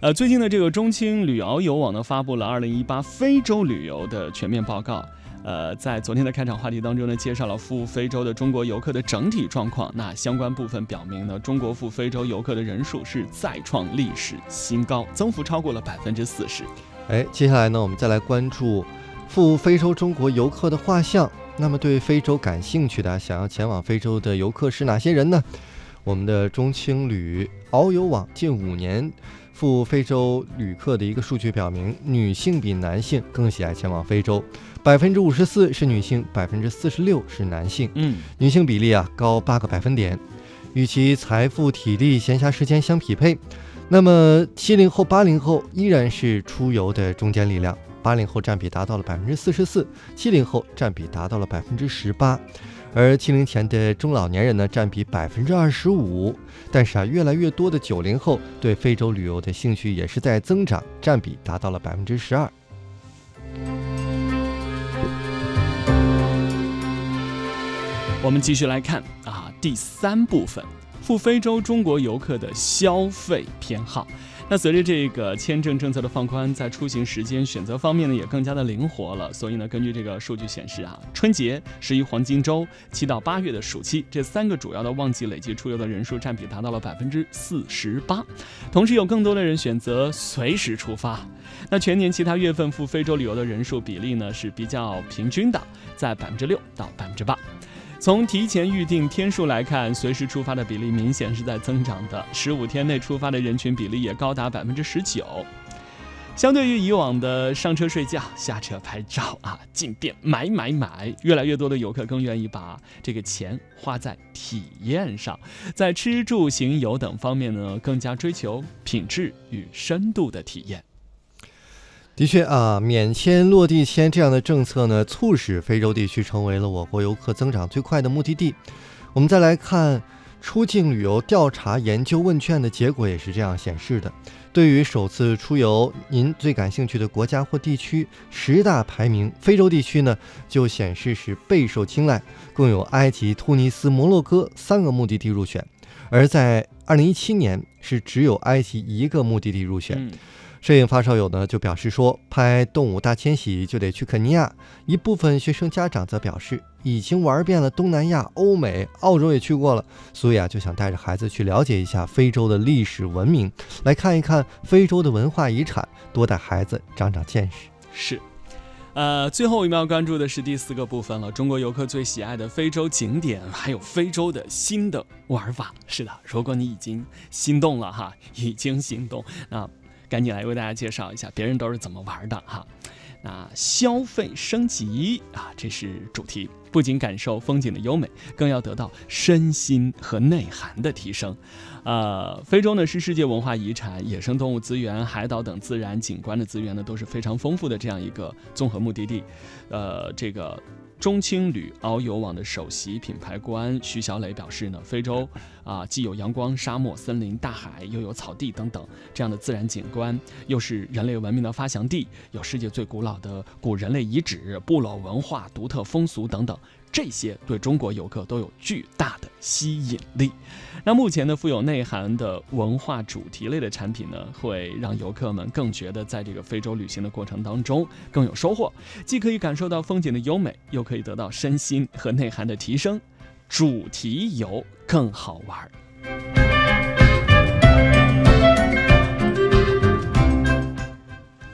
呃，最近的这个中青旅遨游网呢，发布了二零一八非洲旅游的全面报告。呃，在昨天的开场话题当中呢，介绍了赴非洲的中国游客的整体状况。那相关部分表明呢，中国赴非洲游客的人数是再创历史新高，增幅超过了百分之四十。哎，接下来呢，我们再来关注赴非洲中国游客的画像。那么，对非洲感兴趣的、想要前往非洲的游客是哪些人呢？我们的中青旅遨游网近五年赴非洲旅客的一个数据表明，女性比男性更喜爱前往非洲，百分之五十四是女性，百分之四十六是男性。嗯，女性比例啊高八个百分点，与其财富、体力、闲暇时间相匹配。那么，七零后、八零后依然是出游的中坚力量。八零后占比达到了百分之四十四，七零后占比达到了百分之十八，而七零前的中老年人呢占比百分之二十五。但是啊，越来越多的九零后对非洲旅游的兴趣也是在增长，占比达到了百分之十二。我们继续来看啊，第三部分，赴非洲中国游客的消费偏好。那随着这个签证政策的放宽，在出行时间选择方面呢，也更加的灵活了。所以呢，根据这个数据显示啊，春节、十一黄金周、七到八月的暑期这三个主要的旺季，累计出游的人数占比达到了百分之四十八。同时，有更多的人选择随时出发。那全年其他月份赴非洲旅游的人数比例呢，是比较平均的，在百分之六到百分之八。从提前预定天数来看，随时出发的比例明显是在增长的。十五天内出发的人群比例也高达百分之十九。相对于以往的上车睡觉、下车拍照啊，进店买买买，越来越多的游客更愿意把这个钱花在体验上，在吃住行游等方面呢，更加追求品质与深度的体验。的确啊，免签、落地签这样的政策呢，促使非洲地区成为了我国游客增长最快的目的地。我们再来看出境旅游调查研究问卷的结果，也是这样显示的。对于首次出游，您最感兴趣的国家或地区十大排名，非洲地区呢就显示是备受青睐，共有埃及、突尼斯、摩洛哥三个目的地入选。而在二零一七年，是只有埃及一个目的地入选。摄影发烧友呢就表示说，拍动物大迁徙就得去肯尼亚。一部分学生家长则表示，已经玩遍了东南亚、欧美、澳洲也去过了，所以啊就想带着孩子去了解一下非洲的历史文明，来看一看非洲的文化遗产，多带孩子长长见识。是，呃，最后我们要关注的是第四个部分了，中国游客最喜爱的非洲景点，还有非洲的新的玩法。是的，如果你已经心动了哈，已经心动，那。赶紧来为大家介绍一下别人都是怎么玩的哈。那消费升级啊，这是主题。不仅感受风景的优美，更要得到身心和内涵的提升。呃，非洲呢是世界文化遗产，野生动物资源、海岛等自然景观的资源呢都是非常丰富的这样一个综合目的地。呃，这个。中青旅遨游网的首席品牌官徐小磊表示呢，非洲 啊既有阳光、沙漠、森林、大海，又有草地等等这样的自然景观，又是人类文明的发祥地，有世界最古老的古人类遗址、部落文化、独特风俗等等。这些对中国游客都有巨大的吸引力。那目前呢，富有内涵的文化主题类的产品呢，会让游客们更觉得在这个非洲旅行的过程当中更有收获，既可以感受到风景的优美，又可以得到身心和内涵的提升，主题游更好玩。